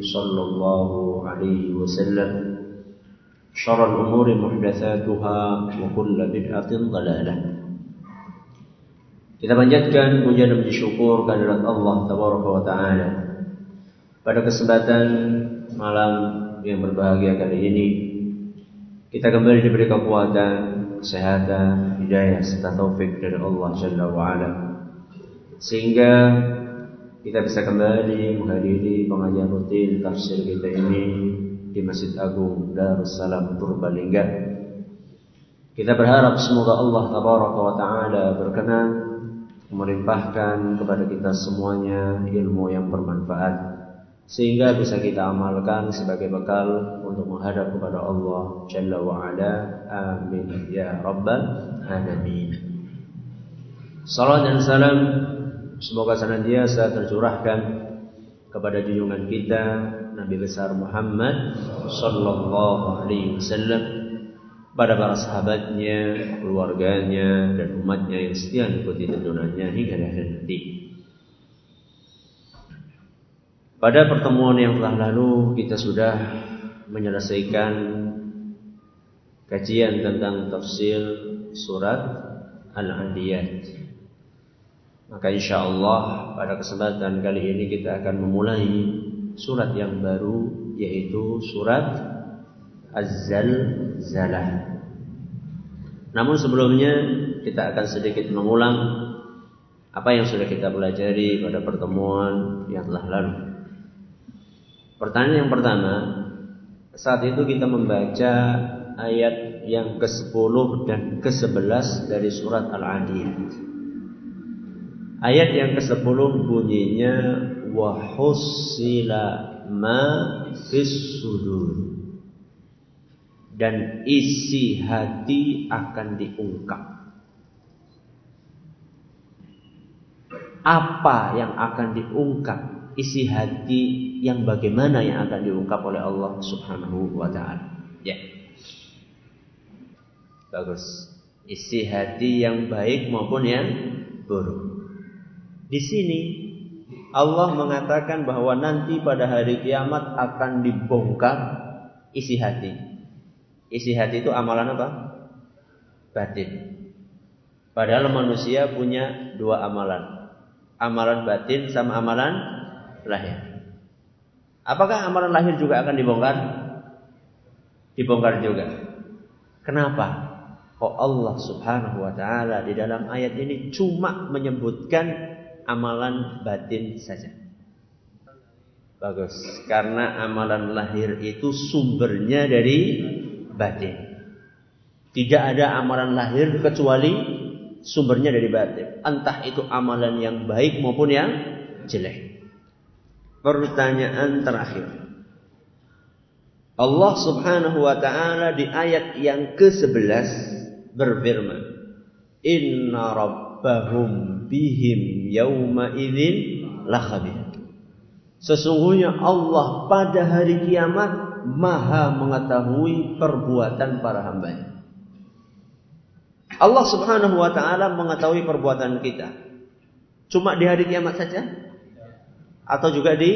صلى الله عليه وسلم شر الأمور محدثاتها وكل بدعة ضلالة Kita panjatkan puja dan syukur kehadirat Allah Tabaraka wa Ta'ala Pada kesempatan malam yang berbahagia kali ini Kita kembali diberi kekuatan, kesehatan, hidayah serta taufik dari Allah Jalla wa Ala Sehingga kita bisa kembali menghadiri pengajian rutin tafsir kita ini di Masjid Agung Darussalam Purbalingga. Kita berharap semoga Allah Tabaraka wa Ta'ala berkenan melimpahkan kepada kita semuanya ilmu yang bermanfaat sehingga bisa kita amalkan sebagai bekal untuk menghadap kepada Allah Jalla wa Ala. Amin ya rabbal alamin. Salam dan salam Semoga senantiasa tercurahkan kepada junjungan kita Nabi besar Muhammad sallallahu alaihi wasallam pada para sahabatnya, keluarganya dan umatnya yang setia mengikuti tuntunannya hingga akhir nanti. Pada pertemuan yang telah lalu kita sudah menyelesaikan kajian tentang tafsir surat Al-Adiyat. Maka insya Allah pada kesempatan kali ini kita akan memulai surat yang baru yaitu surat Az-Zalzalah. Namun sebelumnya kita akan sedikit mengulang apa yang sudah kita pelajari pada pertemuan yang telah lalu. Pertanyaan yang pertama, saat itu kita membaca ayat yang ke-10 dan ke-11 dari surat Al-Adiyat. Ayat yang ke-10 bunyinya wa husila ma fis sudur. Dan isi hati akan diungkap. Apa yang akan diungkap? Isi hati yang bagaimana yang akan diungkap oleh Allah Subhanahu wa taala. Ya. Bagus. Isi hati yang baik maupun yang buruk. Di sini Allah mengatakan bahwa nanti pada hari kiamat akan dibongkar isi hati. Isi hati itu amalan apa? Batin. Padahal manusia punya dua amalan. Amalan batin sama amalan lahir. Apakah amalan lahir juga akan dibongkar? Dibongkar juga. Kenapa? Kok Allah Subhanahu wa taala di dalam ayat ini cuma menyebutkan amalan batin saja. Bagus, karena amalan lahir itu sumbernya dari batin. Tidak ada amalan lahir kecuali sumbernya dari batin. Entah itu amalan yang baik maupun yang jelek. Pertanyaan terakhir. Allah Subhanahu wa taala di ayat yang ke-11 berfirman, "Inna rabbahum bihim yauma idzin lakhabir. Sesungguhnya Allah pada hari kiamat maha mengetahui perbuatan para hambanya. Allah subhanahu wa ta'ala mengetahui perbuatan kita. Cuma di hari kiamat saja? Atau juga di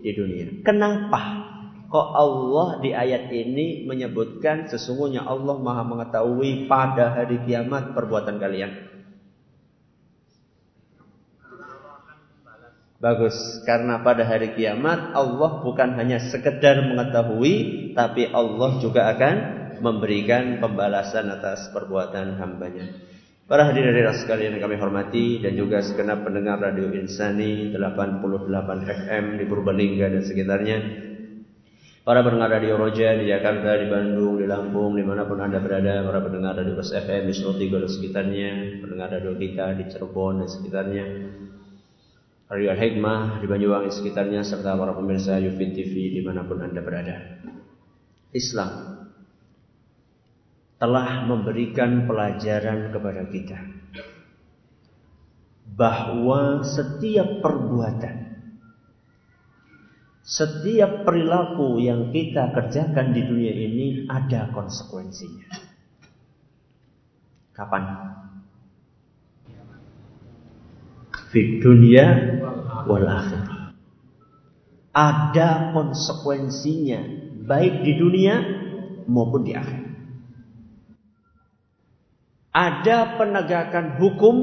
di dunia. Kenapa? Kok Allah di ayat ini menyebutkan sesungguhnya Allah maha mengetahui pada hari kiamat perbuatan kalian? Bagus, karena pada hari kiamat Allah bukan hanya sekedar mengetahui, tapi Allah juga akan memberikan pembalasan atas perbuatan hambanya. Para hadirin sekalian yang kami hormati dan juga segenap pendengar Radio Insani 88 FM di Purbalingga dan sekitarnya. Para pendengar Radio Roja di Jakarta, di Bandung, di Lampung, di mana pun Anda berada, para pendengar Radio Bus FM di Solo dan sekitarnya, pendengar radio kita di Cirebon dan sekitarnya, Radio Al-Hikmah di Banyuwangi sekitarnya serta para pemirsa Yufid TV di mana pun Anda berada. Islam telah memberikan pelajaran kepada kita bahwa setiap perbuatan setiap perilaku yang kita kerjakan di dunia ini ada konsekuensinya. Kapan? Di dunia wal akhirah. Ada konsekuensinya baik di dunia maupun di akhirat. Ada penegakan hukum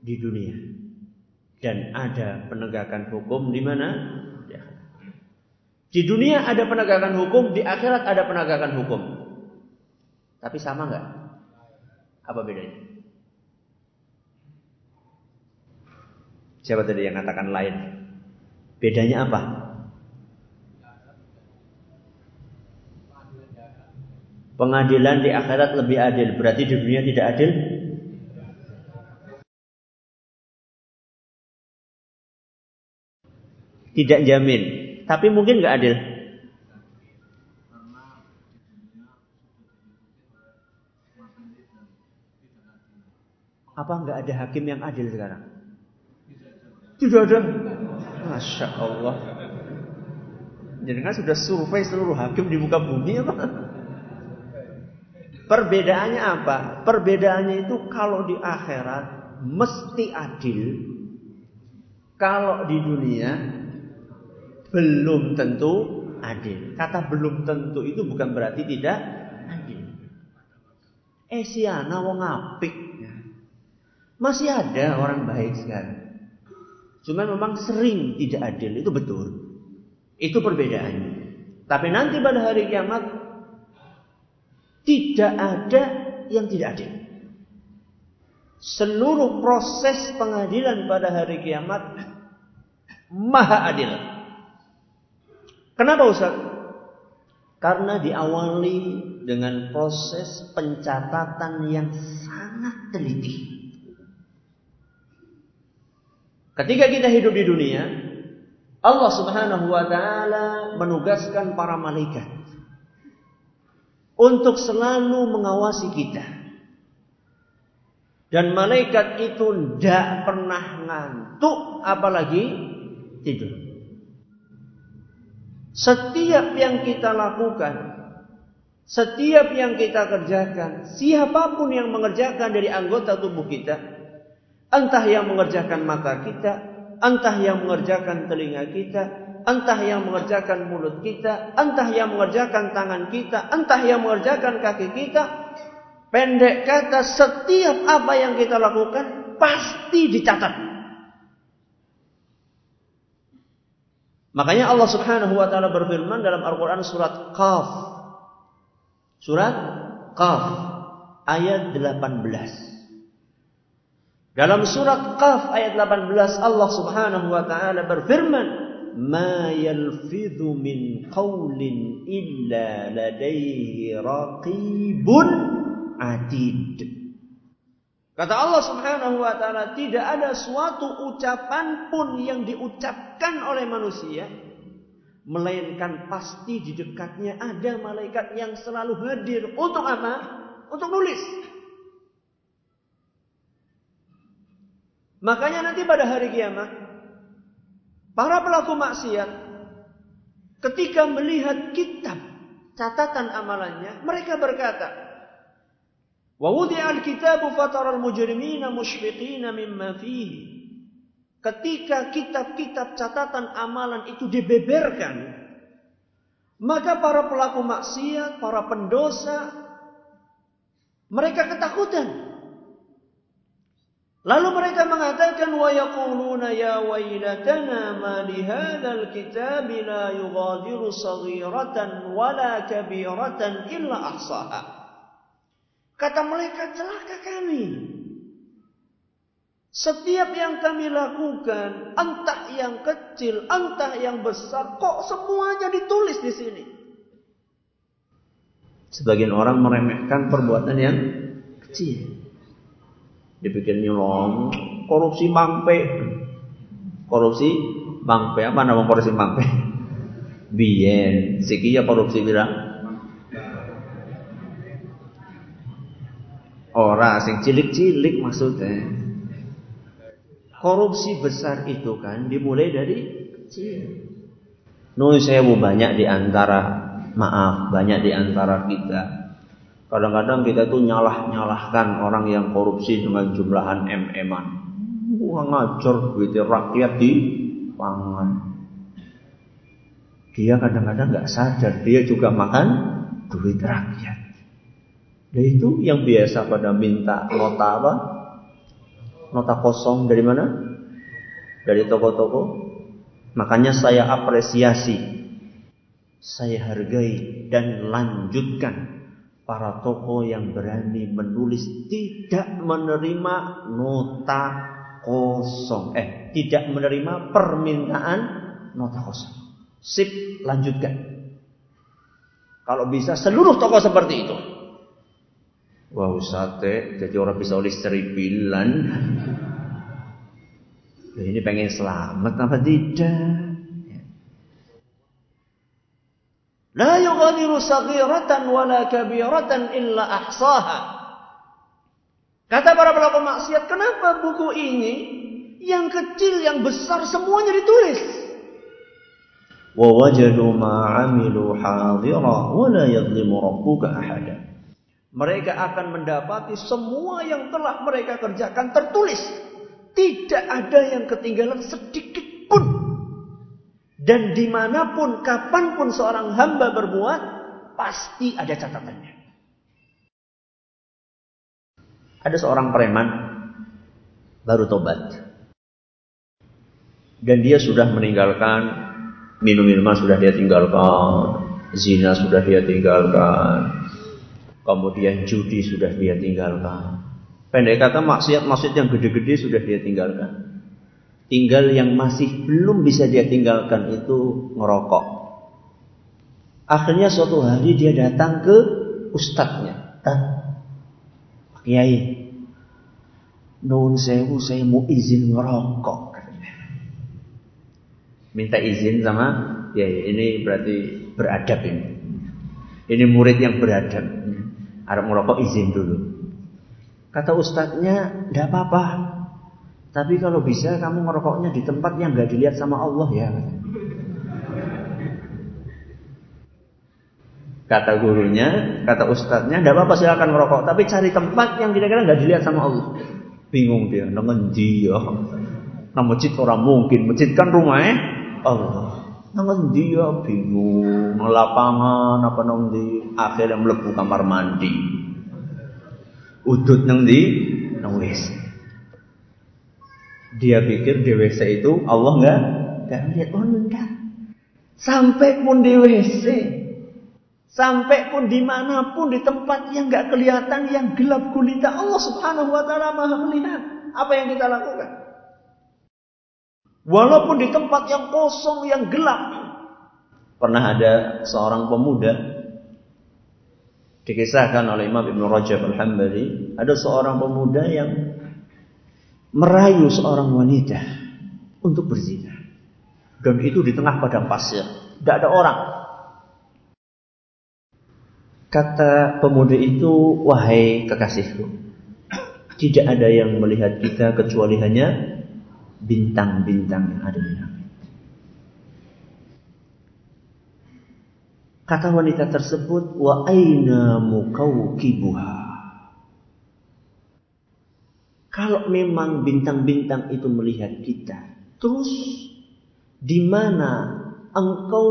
di dunia dan ada penegakan hukum di mana? Di Di dunia ada penegakan hukum, di akhirat ada penegakan hukum. Tapi sama nggak? Apa bedanya? Siapa tadi yang katakan lain? Bedanya apa? Pengadilan di akhirat lebih adil, berarti di dunia tidak adil? Tidak jamin, tapi mungkin nggak adil. Apa nggak ada hakim yang adil sekarang? Tidak ada. Masya Allah. Jadi kan sudah survei seluruh hakim di muka bumi apa? Perbedaannya apa? Perbedaannya itu kalau di akhirat mesti adil. Kalau di dunia belum tentu adil. Kata belum tentu itu bukan berarti tidak adil. Eh siana wong apik. Masih ada orang baik sekarang. Cuma memang sering tidak adil, itu betul. Itu perbedaannya. Tapi nanti pada hari kiamat tidak ada yang tidak adil. Seluruh proses pengadilan pada hari kiamat maha adil. Kenapa Ustaz? Karena diawali dengan proses pencatatan yang sangat teliti. Ketika kita hidup di dunia, Allah Subhanahu wa taala menugaskan para malaikat untuk selalu mengawasi kita. Dan malaikat itu tidak pernah ngantuk apalagi tidur. Setiap yang kita lakukan, setiap yang kita kerjakan, siapa pun yang mengerjakan dari anggota tubuh kita, Entah yang mengerjakan mata kita, entah yang mengerjakan telinga kita, entah yang mengerjakan mulut kita, entah yang mengerjakan tangan kita, entah yang mengerjakan kaki kita. Pendek kata, setiap apa yang kita lakukan pasti dicatat. Makanya Allah Subhanahu wa taala berfirman dalam Al-Qur'an surat Qaf. Surat Qaf ayat 18. Dalam surat Qaf ayat 18 Allah Subhanahu wa taala berfirman, "Ma yalfidhu min qawlin illa ladaihi raqibun atid." Kata Allah Subhanahu wa taala, tidak ada suatu ucapan pun yang diucapkan oleh manusia melainkan pasti di dekatnya ada malaikat yang selalu hadir untuk apa? Untuk nulis. Makanya nanti pada hari kiamat para pelaku maksiat ketika melihat kitab catatan amalannya, mereka berkata, "Wa wudi'al kitabu fataral mujrimina musyfiqina mimma fihi." Ketika kitab-kitab catatan amalan itu dibeberkan, maka para pelaku maksiat, para pendosa, mereka ketakutan. Lalu mereka mengatakan wa yaquluna ya wailatana ma li hadzal kitab la yughadiru saghiratan wala kabiratan illa ahsaha. Kata mereka celaka kami. Setiap yang kami lakukan, entah yang kecil, entah yang besar, kok semuanya ditulis di sini. Sebagian orang meremehkan perbuatan yang kecil dipikir nyolong korupsi mangpe korupsi mangpe apa nama korupsi mangpe bien siki ya korupsi bilang ora sing cilik-cilik maksudnya korupsi besar itu kan dimulai dari kecil. Nuh sewu banyak di antara maaf banyak di antara kita Kadang-kadang kita tuh nyalah-nyalahkan orang yang korupsi dengan jumlahan MM-an. Wah ngajor duit rakyat di pangan. Dia kadang-kadang nggak sadar dia juga makan duit rakyat. Dan itu yang biasa pada minta nota apa? Nota kosong dari mana? Dari toko-toko. Makanya saya apresiasi, saya hargai dan lanjutkan para tokoh yang berani menulis tidak menerima nota kosong. Eh, tidak menerima permintaan nota kosong. Sip, lanjutkan. Kalau bisa seluruh tokoh seperti itu. Wow, sate, jadi orang bisa oleh seribilan. Ini pengen selamat apa tidak? La yughadiru saghiratan wala kabiratan illa ahsaha. Kata para pelaku maksiat, kenapa buku ini yang kecil, yang besar semuanya ditulis? Wa wajadu ma 'amilu hadira wa la yadhlimu rabbuka ahada. Mereka akan mendapati semua yang telah mereka kerjakan tertulis. Tidak ada yang ketinggalan sedikit pun. Dan di mana pun, kapan pun seorang hamba berbuat, pasti ada catatannya. Ada seorang preman baru tobat. Dan dia sudah meninggalkan minum-minuman sudah dia tinggalkan, zina sudah dia tinggalkan, kemudian judi sudah dia tinggalkan. Pendek kata maksiat-maksiat yang gede-gede sudah dia tinggalkan. Tinggal yang masih belum bisa dia tinggalkan itu ngerokok. Akhirnya suatu hari dia datang ke ustadznya. Ah, Kiai, Nun sewu saya mau izin ngerokok. Minta izin sama ya ini berarti beradab ini. Ini murid yang beradab. Arab ngerokok izin dulu. Kata ustadznya, tidak apa-apa. Tapi kalau bisa kamu ngerokoknya di tempat yang gak dilihat sama Allah ya. Kata gurunya, kata ustadznya, tidak apa-apa silakan ngerokok, tapi cari tempat yang kira-kira nggak dilihat sama Allah. Bingung dia, nengen dia. Nah masjid orang mungkin, masjid kan rumahnya Allah. Nengen dia bingung, lapangan apa nong di akhirnya melepuh kamar mandi. Udut neng di nong dia pikir di WC itu Allah nggak nggak lihat. Oh enggak. Sampai pun di WC, sampai pun di mana pun di tempat yang nggak kelihatan, yang gelap gulita, Allah Subhanahu Wa Taala maha melihat apa yang kita lakukan. Walaupun di tempat yang kosong, yang gelap. Pernah ada seorang pemuda dikisahkan oleh Imam Ibn Rajab Al-Hambali, ada seorang pemuda yang merayu seorang wanita untuk berzina. Dan itu di tengah padang pasir. Tidak ada orang. Kata pemuda itu, wahai kekasihku. Tidak ada yang melihat kita kecuali hanya bintang-bintang yang ada di langit. Kata wanita tersebut, wa aina mukawkibuha. Kalau memang bintang-bintang itu melihat kita, terus di mana engkau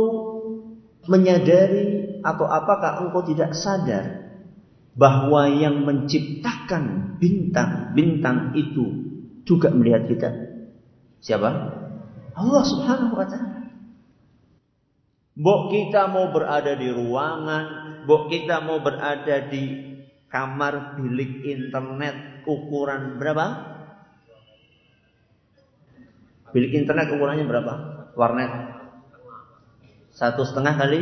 menyadari atau apakah engkau tidak sadar bahwa yang menciptakan bintang-bintang itu juga melihat kita? Siapa? Allah Subhanahu wa taala. Bok kita mau berada di ruangan, bok kita mau berada di kamar bilik internet ukuran berapa? Bilik internet ukurannya berapa? Warnet satu setengah kali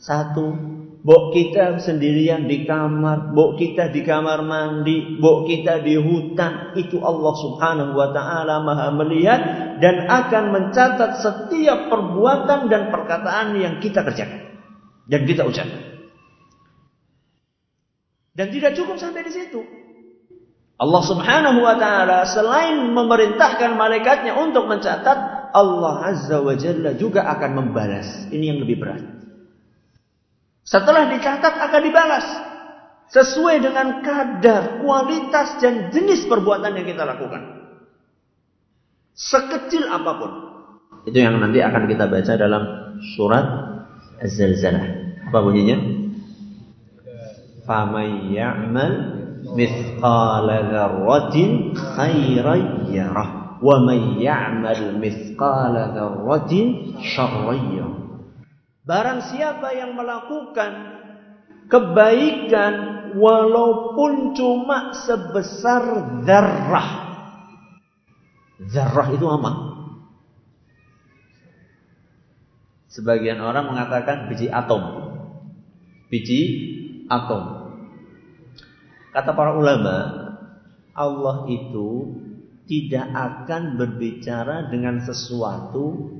satu. Bok kita sendirian di kamar, bok kita di kamar mandi, bok kita di hutan. Itu Allah subhanahu wa ta'ala maha melihat dan akan mencatat setiap perbuatan dan perkataan yang kita kerjakan. Dan kita ucapkan. Dan tidak cukup sampai di situ. Allah Subhanahu wa taala selain memerintahkan malaikatnya untuk mencatat, Allah Azza wa Jalla juga akan membalas. Ini yang lebih berat. Setelah dicatat akan dibalas sesuai dengan kadar, kualitas dan jenis perbuatan yang kita lakukan. Sekecil apa pun. Itu yang nanti akan kita baca dalam surat Az-Zalzalah. Apa bunyinya? Faman ya'mal mithqala dzarratin khairan yarah wa man ya'mal mithqala dzarratin syarran yarah Barang siapa yang melakukan kebaikan walaupun cuma sebesar zarah. Zarah itu apa? Sebagian orang mengatakan biji atom. Biji atom. Kata para ulama, Allah itu tidak akan berbicara dengan sesuatu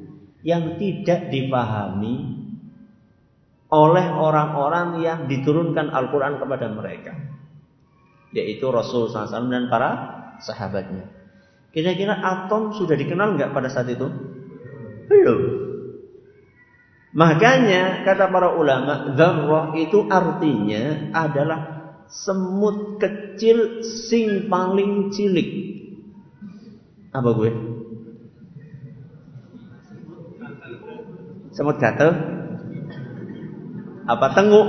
yang tidak dipahami oleh orang-orang yang diturunkan Al-Quran kepada mereka. Yaitu Rasul SAW dan para sahabatnya. Kira-kira atom sudah dikenal nggak pada saat itu? Belum. Makanya kata para ulama, zarrah itu artinya adalah semut kecil sing paling cilik. Apa gue? Semut gatel? Apa tengu?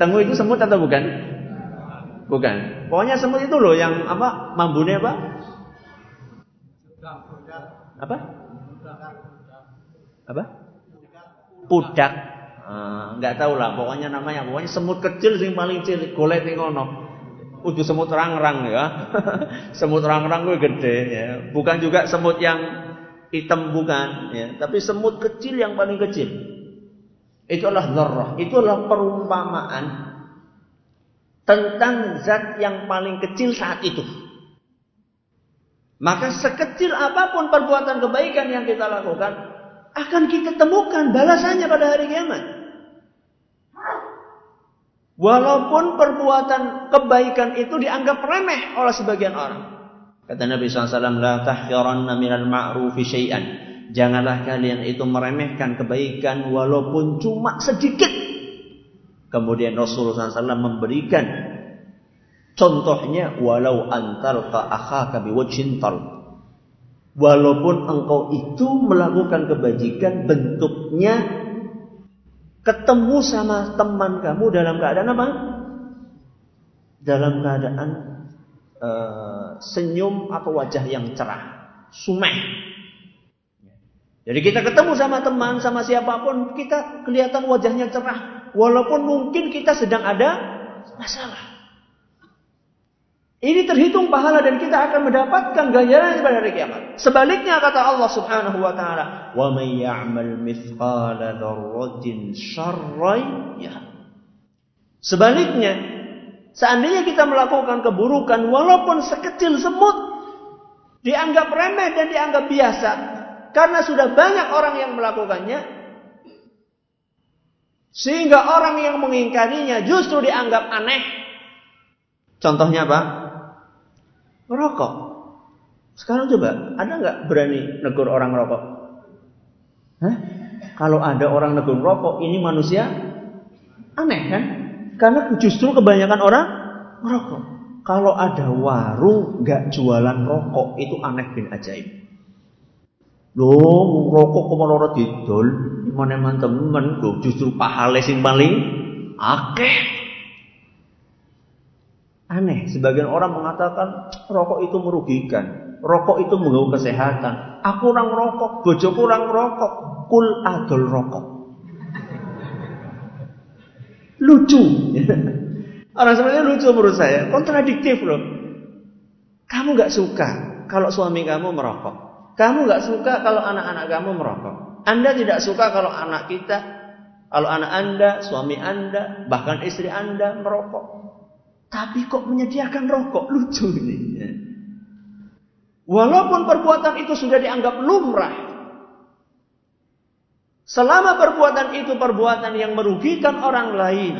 tengu itu semut atau bukan? Bukan. Pokoknya semut itu loh yang apa? Mambune apa? Apa? Apa? Pudak. Ah, nggak tahu lah. Pokoknya namanya. Pokoknya semut kecil yang paling cilik. Golek ngono. Udah semut rang-rang ya. semut rang-rang gue gede ya. Bukan juga semut yang hitam bukan, ya. tapi semut kecil yang paling kecil. Itu adalah zarrah, itu adalah perumpamaan tentang zat yang paling kecil saat itu. Maka sekecil apa pun perbuatan kebaikan yang kita lakukan, akan kita temukan balasannya pada hari kiamat. Walaupun perbuatan kebaikan itu dianggap remeh oleh sebagian orang. Kata Nabi SAW, La tahkiranna minal ma'rufi syai'an. Janganlah kalian itu meremehkan kebaikan walaupun cuma sedikit. Kemudian Rasulullah SAW memberikan contohnya walau antal ka akhaka biwajhin Walaupun engkau itu melakukan kebajikan bentuknya ketemu sama teman kamu dalam keadaan apa? Dalam keadaan uh, senyum atau wajah yang cerah, sumeh. Jadi kita ketemu sama teman, sama siapa pun, kita kelihatan wajahnya cerah. Walaupun mungkin kita sedang ada masalah. Ini terhitung pahala dan kita akan mendapatkan ganjaran pada hari kiamat. Sebaliknya kata Allah Subhanahu wa taala, "Wa may ya'mal mithqala dzarratin Sebaliknya, Seandainya kita melakukan keburukan walaupun sekecil semut dianggap remeh dan dianggap biasa karena sudah banyak orang yang melakukannya sehingga orang yang mengingkarinya justru dianggap aneh. Contohnya apa? Merokok. Sekarang coba, ada nggak berani negur orang merokok? Hah? kalau ada orang negur rokok, ini manusia aneh kan? Karena justru kebanyakan orang merokok. Kalau ada warung nggak jualan rokok, itu aneh bin ajaib. Loh, rokok kok malah didol? Mana teman loh justru pahale sing paling akeh. Aneh, sebagian orang mengatakan rokok itu merugikan, rokok itu mengganggu kesehatan. Aku orang rokok, bojoku orang rokok, kul adol rokok. Lucu. Orang sebenarnya lucu menurut saya, kontradiktif loh. Kamu gak suka kalau suami kamu merokok. Kamu gak suka kalau anak-anak kamu merokok. Anda tidak suka kalau anak kita, kalau anak Anda, suami Anda, bahkan istri Anda merokok. Tapi kok menyediakan rokok? Lucu ini. Walaupun perbuatan itu sudah dianggap lumrah. Selama perbuatan itu perbuatan yang merugikan orang lain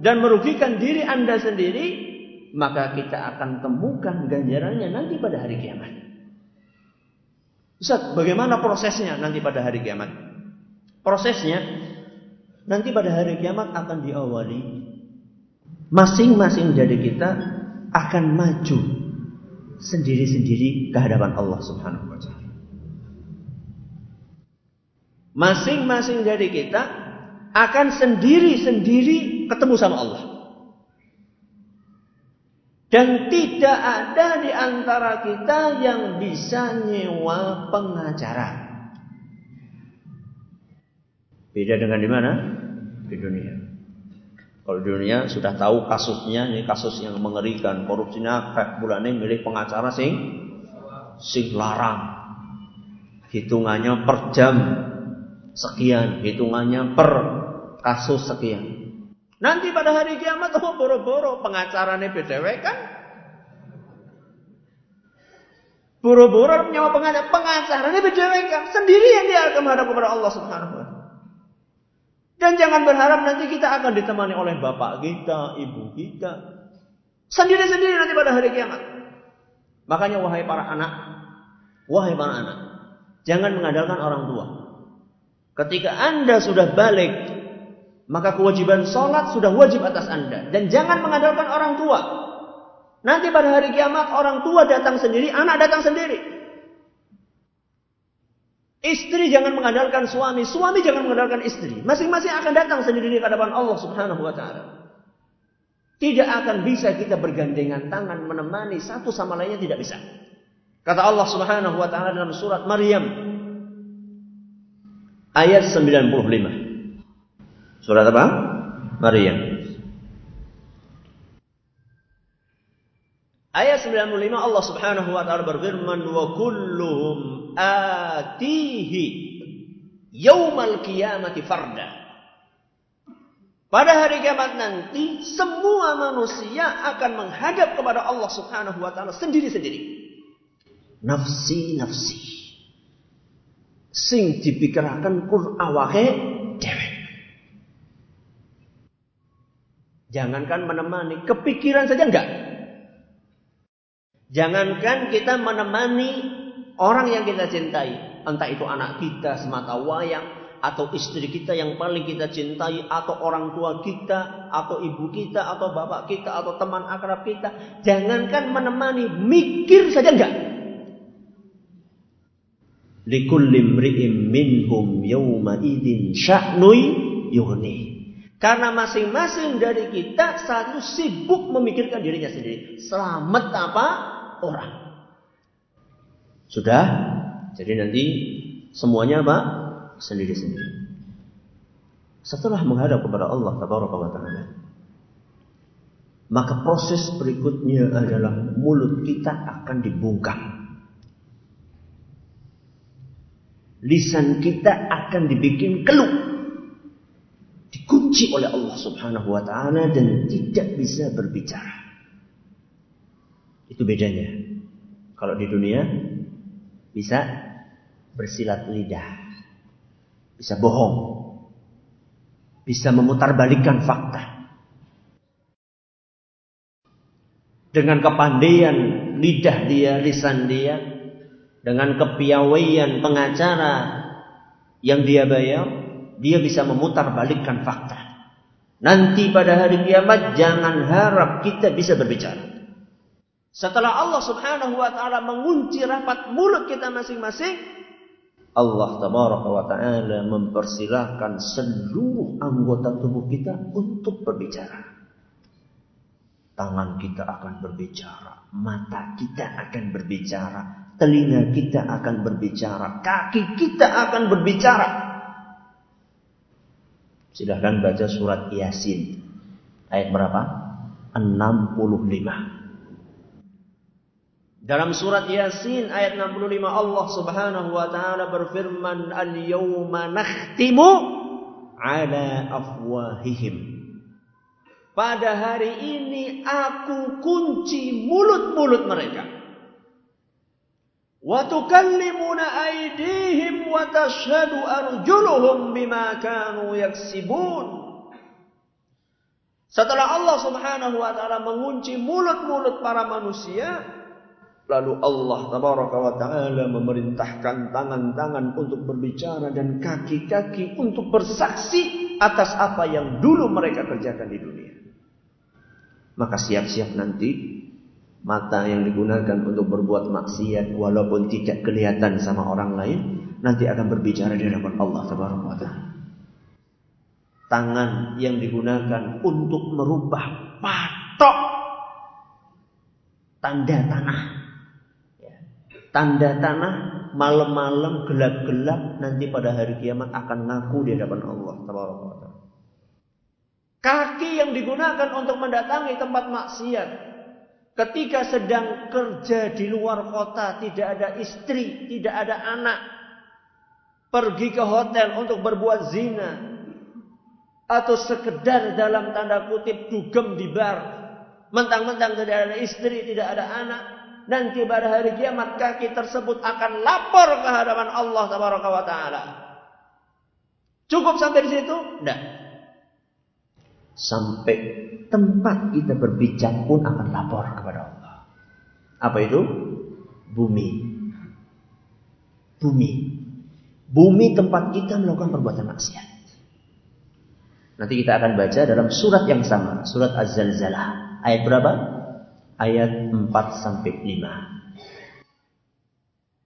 dan merugikan diri Anda sendiri, maka kita akan temukan ganjarannya nanti pada hari kiamat. Ustaz, bagaimana prosesnya nanti pada hari kiamat? Prosesnya nanti pada hari kiamat akan diawali masing-masing dari kita akan maju sendiri-sendiri ke hadapan Allah Subhanahu wa taala. Masing-masing dari kita akan sendiri-sendiri ketemu sama Allah. Dan tidak ada di antara kita yang bisa nyewa pengacara. Beda dengan di mana? Di dunia. Kalau di dunia sudah tahu kasusnya, ini kasus yang mengerikan, korupsinya kayak bulan ini milik pengacara sing sing larang. Hitungannya per jam sekian, hitungannya per kasus sekian. Nanti pada hari kiamat oh boro-boro pengacaranya BDW kan? Boro-boro nyawa pengacara, pengacaranya BDW kan? Sendiri yang dia akan menghadap kepada Allah Subhanahu. Dan jangan berharap nanti kita akan ditemani oleh bapak kita, ibu kita. Sendiri-sendiri nanti pada hari kiamat. Makanya wahai para anak, wahai para anak, jangan mengandalkan orang tua. Ketika Anda sudah balik, maka kewajiban sholat sudah wajib atas Anda. Dan jangan mengandalkan orang tua. Nanti pada hari kiamat orang tua datang sendiri, anak datang sendiri. Istri jangan mengandalkan suami, suami jangan mengandalkan istri. Masing-masing akan datang sendiri di hadapan Allah Subhanahu wa taala. Tidak akan bisa kita bergandengan tangan menemani satu sama lainnya tidak bisa. Kata Allah Subhanahu wa taala dalam surat Maryam ayat 95. Surat apa? Maryam. Ayat 95 Allah Subhanahu wa taala berfirman wa kulluhum atihi yaumal kiamati farda. Pada hari kiamat nanti semua manusia akan menghadap kepada Allah Subhanahu wa taala sendiri-sendiri. Nafsi nafsi. Sing dipikirakan kur awake dewek. Jangankan menemani, kepikiran saja enggak. Jangankan kita menemani orang yang kita cintai, entah itu anak kita semata wayang atau istri kita yang paling kita cintai atau orang tua kita atau ibu kita atau bapak kita atau teman akrab kita, jangankan menemani, mikir saja enggak. Likulli mri'im minhum yawma idin sya'nui yughni. Karena masing-masing dari kita satu sibuk memikirkan dirinya sendiri. Selamat apa? Orang. Sudah? Jadi nanti semuanya apa? Sendiri-sendiri. Setelah menghadap kepada Allah Taala, maka proses berikutnya adalah mulut kita akan dibungkam. Lisan kita akan dibikin keluh. Dikunci oleh Allah Subhanahu wa taala dan tidak bisa berbicara. Itu bedanya. Kalau di dunia bisa bersilat lidah, bisa bohong, bisa memutarbalikkan fakta. Dengan kepandaian lidah dia, lisan dia, dengan kepiawaian pengacara yang dia bayar, dia bisa memutar balikkan fakta. Nanti pada hari kiamat jangan harap kita bisa berbicara. Setelah Allah Subhanahu wa taala mengunci rapat mulut kita masing-masing, Allah tabaraka wa taala mempersilahkan seluruh anggota tubuh kita untuk berbicara. Tangan kita akan berbicara, mata kita akan berbicara, telinga kita akan berbicara, kaki kita akan berbicara. Silahkan baca surat Yasin. Ayat berapa? 65. Dalam surat Yasin ayat 65 Allah Subhanahu wa taala berfirman al-yauma nakhtimu ala afwahihim pada hari ini aku kunci mulut-mulut mereka. Wa tukallimuna aydihim wa tashhadu arjuluhum bima kanu yaksibun. Setelah Allah Subhanahu wa taala mengunci mulut-mulut para manusia, lalu Allah tabaraka wa taala memerintahkan tangan-tangan untuk berbicara dan kaki-kaki untuk bersaksi atas apa yang dulu mereka kerjakan di dunia. Maka siap-siap nanti mata yang digunakan untuk berbuat maksiat walaupun tidak kelihatan sama orang lain nanti akan berbicara di hadapan Allah taala. Tangan yang digunakan untuk merubah patok tanda tanah. Tanda tanah malam-malam gelap-gelap nanti pada hari kiamat akan ngaku di hadapan Allah taala. Kaki yang digunakan untuk mendatangi tempat maksiat. Ketika sedang kerja di luar kota, tidak ada istri, tidak ada anak. Pergi ke hotel untuk berbuat zina. Atau sekedar dalam tanda kutip dugem di bar. Mentang-mentang tidak ada istri, tidak ada anak. Nanti pada hari kiamat kaki tersebut akan lapor ke hadapan Allah Taala. Cukup sampai di situ? Tidak. Sampai tempat kita berbicara pun akan lapor kepada Allah. Apa itu? Bumi. Bumi. Bumi tempat kita melakukan perbuatan maksiat. Nanti kita akan baca dalam surat yang sama, surat Az-Zalzalah. Ayat berapa? Ayat 4 sampai 5.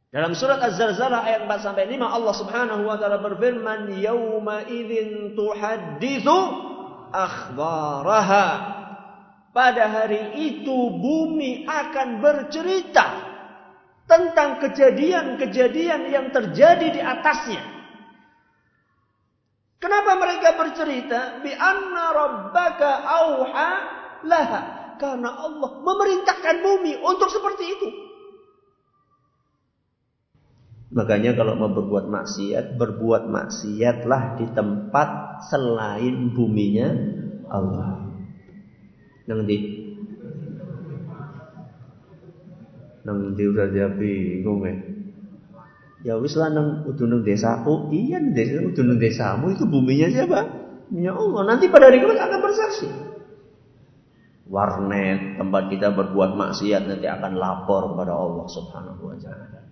Dalam surat Az-Zalzalah ayat 4 sampai 5 Allah Subhanahu wa taala berfirman, "Yauma idzin tuhadditsu akhbaraha. Pada hari itu bumi akan bercerita tentang kejadian-kejadian yang terjadi di atasnya. Kenapa mereka bercerita? Bi anna rabbaka auha laha. Karena Allah memerintahkan bumi untuk seperti itu. Makanya kalau mau berbuat maksiat, berbuat maksiatlah di tempat selain buminya Allah. Nang di Nang di udah dia bingung ya. Ya wis lah nang udah nang desaku, iya desa udah nang desamu itu buminya siapa? Ya Allah. Nanti pada hari kiamat akan bersaksi. Warnet tempat kita berbuat maksiat nanti akan lapor kepada Allah Subhanahu wa taala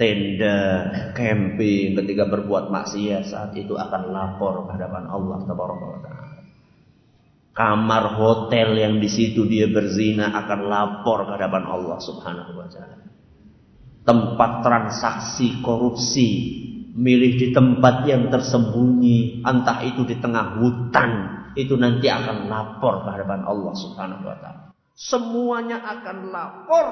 tenda, camping, ketika berbuat maksiat saat itu akan lapor ke hadapan Allah Taala. Kamar hotel yang di situ dia berzina akan lapor ke hadapan Allah Subhanahu wa taala. Tempat transaksi korupsi, milih di tempat yang tersembunyi, entah itu di tengah hutan, itu nanti akan lapor ke hadapan Allah Subhanahu wa taala. Semuanya akan lapor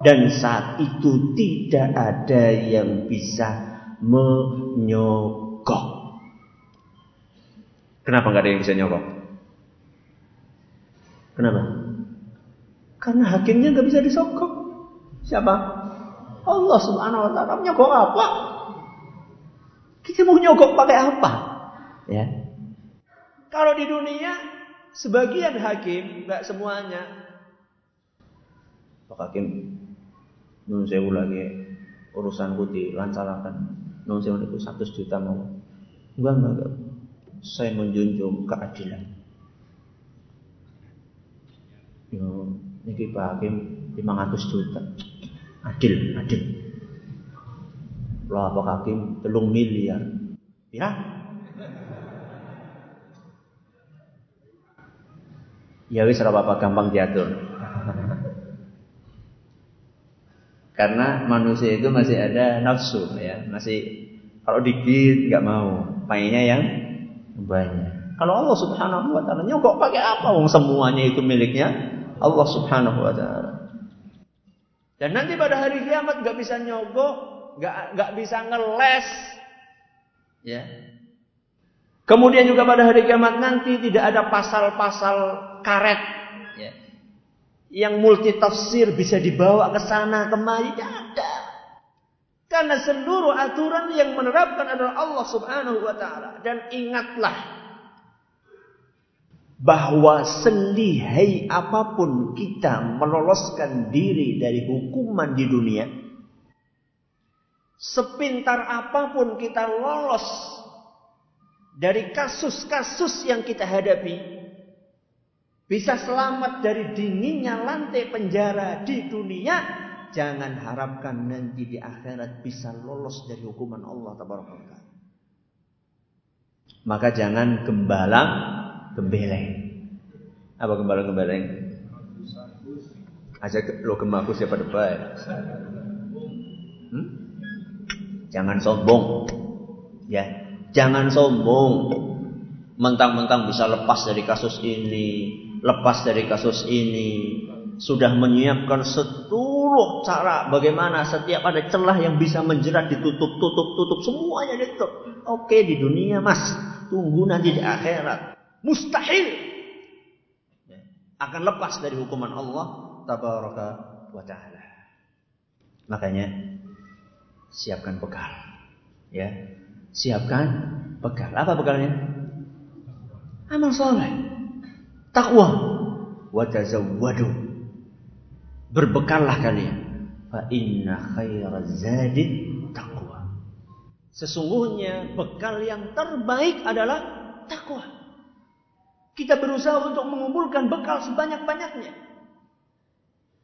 dan saat itu tidak ada yang bisa menyogok. Kenapa nggak ada yang bisa nyogok? Kenapa? Karena hakimnya nggak bisa disogok. Siapa? Allah Subhanahu Wa Taala nyogok apa? Kita mau nyogok pakai apa? Ya. Kalau di dunia sebagian hakim, nggak semuanya. Pak Hakim nun sewu lagi urusan putih lancarakan nun sewu itu satu juta mau. Enggak enggak, saya menjunjung keadilan. Yo niki Pak Hakim 500 juta. Adil adil. Lah Pak Hakim telung miliar. Ya Ya wis apa-apa gampang diatur. Karena manusia itu masih ada nafsu ya, masih kalau dikit nggak mau, pengennya yang banyak. Kalau Allah Subhanahu wa taala nyogok pakai apa? Wong semuanya itu miliknya Allah Subhanahu wa taala. Dan nanti pada hari kiamat nggak bisa nyogok, nggak nggak bisa ngeles, ya. Kemudian juga pada hari kiamat nanti tidak ada pasal-pasal karet, ya yang multi tafsir bisa dibawa ke sana kemari tidak ada. Karena seluruh aturan yang menerapkan adalah Allah Subhanahu wa taala dan ingatlah bahwa selihai apa pun kita meloloskan diri dari hukuman di dunia sepintar apa pun kita lolos dari kasus-kasus yang kita hadapi bisa selamat dari dinginnya lantai penjara di dunia, jangan harapkan nanti di akhirat bisa lolos dari hukuman Allah taala. Maka jangan gembalang gembeleng. Apa gembalang gembeleng? Aja lo gemaku siapa depan. Hmm? Jangan sombong. Ya, jangan sombong. Mentang-mentang bisa lepas dari kasus ini, lepas dari kasus ini, sudah menyiapkan seluruh cara bagaimana setiap ada celah yang bisa menjerat ditutup tutup tutup semuanya ditutup. Oke di dunia mas, tunggu nanti di akhirat. Mustahil akan lepas dari hukuman Allah tabaraka wa taala. Makanya siapkan bekal. Ya. Siapkan bekal. Apa bekalnya? Amal soleh. Takwa. Wa tazawwadu berbekallah kalian. Fa inna khairaz zadi taqwa. Sesungguhnya bekal yang terbaik adalah takwa. Kita berusaha untuk mengumpulkan bekal sebanyak-banyaknya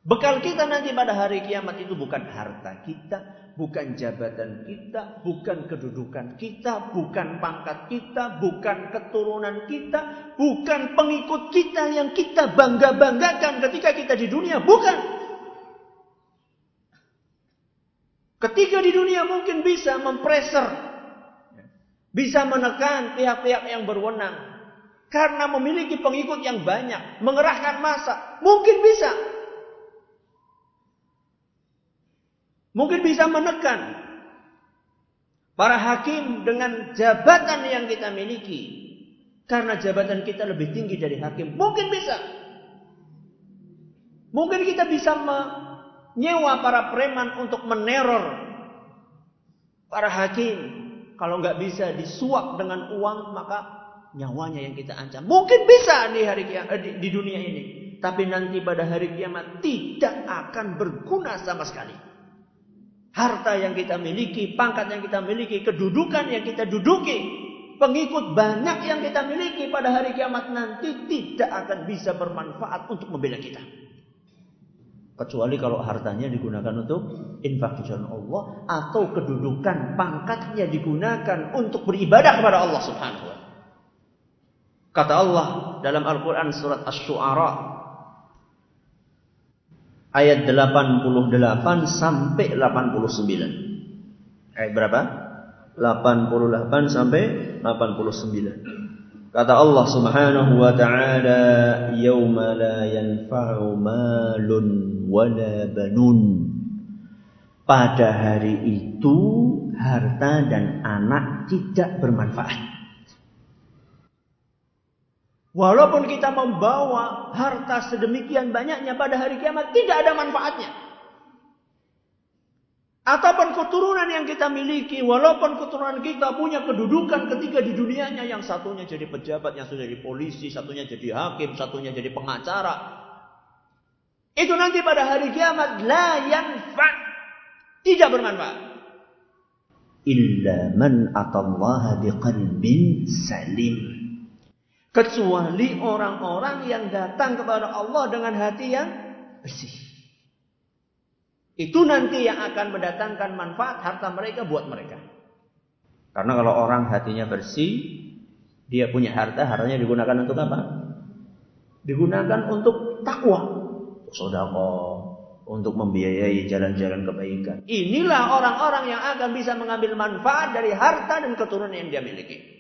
bekal kita nanti pada hari kiamat itu bukan harta kita bukan jabatan kita, bukan kedudukan kita, bukan pangkat kita, bukan keturunan kita, bukan pengikut kita yang kita bangga-banggakan ketika kita di dunia, bukan. Ketika di dunia mungkin bisa mempreser, bisa menekan pihak-pihak yang berwenang karena memiliki pengikut yang banyak, mengerahkan masa, mungkin bisa. Mungkin bisa menekan para hakim dengan jabatan yang kita miliki. Karena jabatan kita lebih tinggi dari hakim. Mungkin bisa. Mungkin kita bisa menyewa para preman untuk meneror para hakim. Kalau nggak bisa disuap dengan uang, maka nyawanya yang kita ancam. Mungkin bisa di hari di, di dunia ini. Tapi nanti pada hari kiamat tidak akan berguna sama sekali harta yang kita miliki, pangkat yang kita miliki, kedudukan yang kita duduki, pengikut banyak yang kita miliki pada hari kiamat nanti tidak akan bisa bermanfaat untuk membela kita. Kecuali kalau hartanya digunakan untuk infak di jalan Allah atau kedudukan pangkatnya digunakan untuk beribadah kepada Allah Subhanahu wa Kata Allah dalam Al-Qur'an surat Asy-Syu'ara ayat 88 sampai 89. Ayat berapa? 88 sampai 89. Kata Allah Subhanahu wa taala, "Yauma la yanfa'u malun wala banun." Pada hari itu harta dan anak tidak bermanfaat. Walaupun kita membawa harta sedemikian banyaknya pada hari kiamat tidak ada manfaatnya. Ataupun keturunan yang kita miliki, walaupun keturunan kita punya kedudukan ketika di dunianya, yang satunya jadi pejabat, yang satunya jadi polisi, satunya jadi hakim, satunya jadi pengacara. Itu nanti pada hari kiamat la yanfa tidak bermanfaat. Illa man atallaha biqalbin salim Kecuali orang-orang yang datang kepada Allah dengan hati yang bersih. Itu nanti yang akan mendatangkan manfaat harta mereka buat mereka. Karena kalau orang hatinya bersih, dia punya harta, hartanya digunakan untuk apa? Digunakan untuk takwa, sodako, untuk membiayai jalan-jalan kebaikan. Inilah orang-orang yang akan bisa mengambil manfaat dari harta dan keturunan yang dia miliki.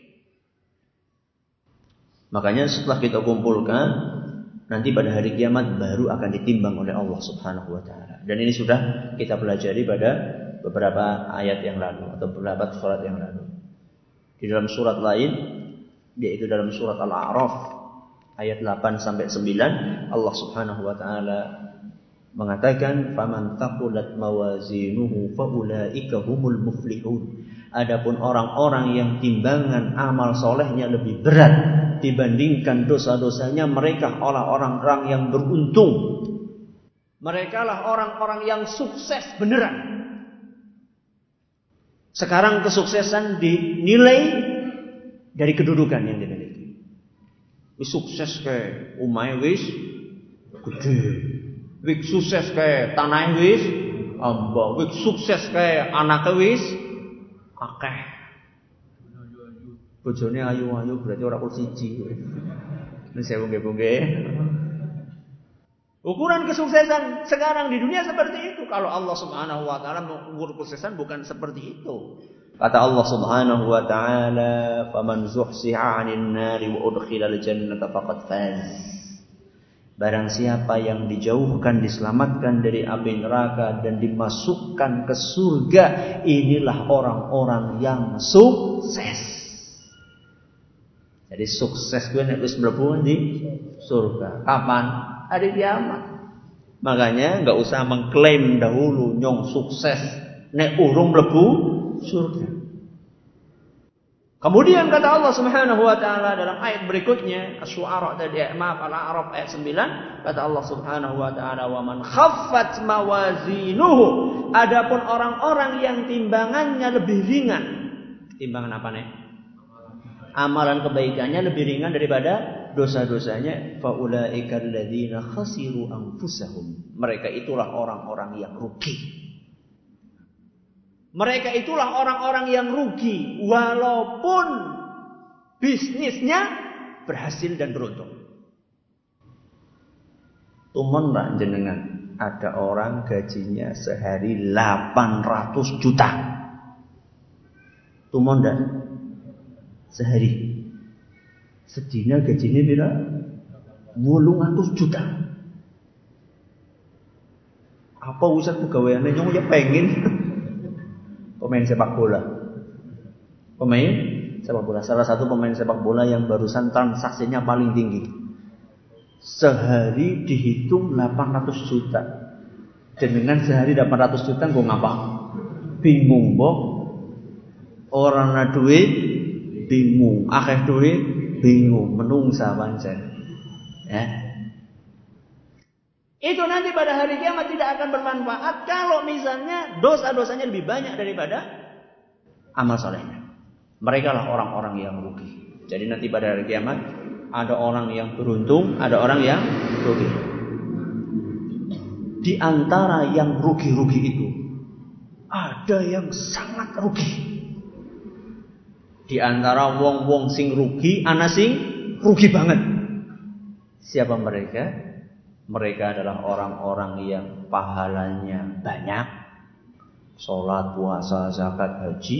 Makanya setelah kita kumpulkan, nanti pada hari kiamat baru akan ditimbang oleh Allah Subhanahu wa taala. Dan ini sudah kita pelajari pada beberapa ayat yang lalu atau beberapa surat yang lalu. Di dalam surat lain yaitu dalam surat Al-A'raf ayat 8 sampai 9 Allah Subhanahu wa taala mengatakan faman taqulat mawazinuhu faulaika humul muflihun. Adapun orang-orang yang timbangan amal solehnya lebih berat dibandingkan dosa-dosanya mereka orang-orang yang beruntung. Mereka lah orang-orang yang sukses beneran. Sekarang kesuksesan dinilai dari kedudukan yang dimiliki. Wis sukses ke umay wis gede. Wis sukses ke tanah wis amba. Wis sukses ke anak wis akeh. Bojone ayu-ayu berarti ora kok siji. Nek sewu nggih Ukuran kesuksesan sekarang di dunia seperti itu. Kalau Allah Subhanahu wa taala mengukur kesuksesan bukan seperti itu. Kata Allah Subhanahu wa taala, "Faman zuhsiha 'anil nari wa udkhilal jannata faqad faz." Barang siapa yang dijauhkan, diselamatkan dari api neraka dan dimasukkan ke surga, inilah orang-orang yang sukses. Jadi sukses gue nek wis mlebu di surga. Kapan? hari kiamat. Makanya nggak usah mengklaim dahulu nyong sukses nek urung lebu surga. Kemudian kata Allah Subhanahu wa taala dalam ayat berikutnya, Asy-Syu'ara tadi maaf Al-A'raf ayat 9, kata Allah Subhanahu wa taala, "Wa man khaffat mawazinuhu." Adapun orang-orang yang timbangannya lebih ringan. Timbangan apa nih? Amalan kebaikannya lebih ringan daripada dosa-dosanya faulaika alladziina khasiru anfusahum. Mereka itulah orang-orang yang rugi. Mereka itulah orang-orang yang rugi walaupun bisnisnya berhasil dan beruntung. Tumon lah jenengan ada orang gajinya sehari 800 juta. Tumon dah sehari Sedina gajine pira? 800 juta. Apa urusan pegawaiannya nyong ya pengen pemain sepak bola. Pemain sepak bola. Salah satu pemain sepak bola yang barusan transaksinya paling tinggi. Sehari dihitung 800 juta. Dengan sehari 800 juta gue ngapa? Bingung, Bok. Orang na duit bingung, akeh duit bingung, menungsa pancen. Ya. Itu nanti pada hari kiamat tidak akan bermanfaat kalau misalnya dosa-dosanya lebih banyak daripada amal solehnya. Mereka lah orang-orang yang rugi. Jadi nanti pada hari kiamat ada orang yang beruntung, ada orang yang rugi. Di antara yang rugi-rugi itu ada yang sangat rugi. Di antara wong-wong sing rugi, ana sing rugi banget. Siapa mereka? Mereka adalah orang-orang yang pahalanya banyak. Sholat, puasa, zakat, haji.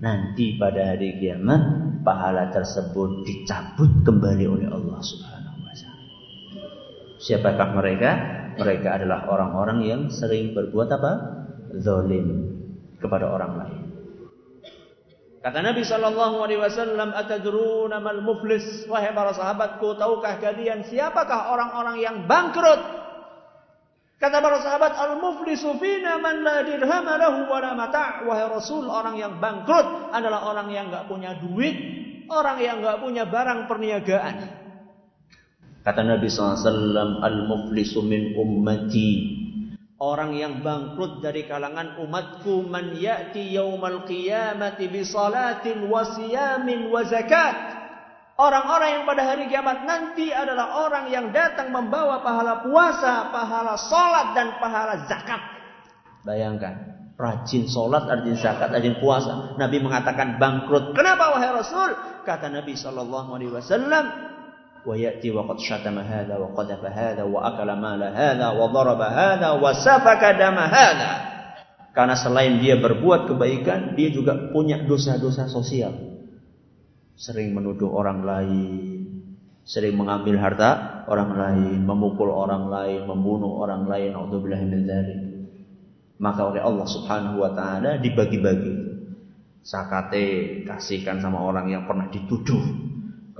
Nanti pada hari kiamat, pahala tersebut dicabut kembali oleh Allah subhanahu wa. Siapakah mereka? Mereka adalah orang-orang yang sering berbuat apa? Zolim kepada orang lain. Kata Nabi Shallallahu Alaihi Wasallam, "Atadruna mal muflis?" Wahai para sahabatku, tahukah kalian siapakah orang-orang yang bangkrut? Kata para sahabat, "Al-muflisu fina man la dirham lahu wa la mata'." Wahai Rasul, orang yang bangkrut adalah orang yang enggak punya duit, orang yang enggak punya barang perniagaan. Kata Nabi SAW, Al-muflisu min ummati Orang yang bangkrut dari kalangan umatku man ya'ti yaumal qiyamati bi salatin wa siyamin wa zakat. Orang-orang yang pada hari kiamat nanti adalah orang yang datang membawa pahala puasa, pahala salat dan pahala zakat. Bayangkan, rajin salat, rajin zakat, rajin puasa. Nabi mengatakan bangkrut. Kenapa wahai Rasul? Kata Nabi sallallahu alaihi wasallam, ويأتي وقد شتم هذا وقذف هذا وأكل مال هذا وضرب هذا وسفك دم هذا karena selain dia berbuat kebaikan dia juga punya dosa-dosa sosial sering menuduh orang lain sering mengambil harta orang lain memukul orang lain membunuh orang lain naudzubillah min dzalik maka oleh Allah Subhanahu wa taala dibagi-bagi sakate kasihkan sama orang yang pernah dituduh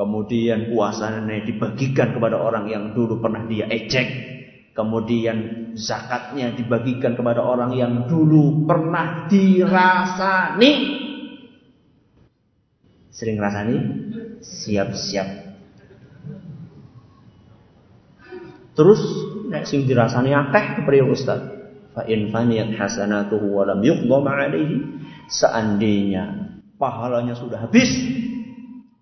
Kemudian puasanya dibagikan kepada orang yang dulu pernah dia ejek. Kemudian zakatnya dibagikan kepada orang yang dulu pernah dirasani. Sering rasani? Siap-siap. Terus nek sing dirasani akeh kepriye Ustaz? Fa in faniyat hasanatuhu wa lam yuqdam alaihi seandainya pahalanya sudah habis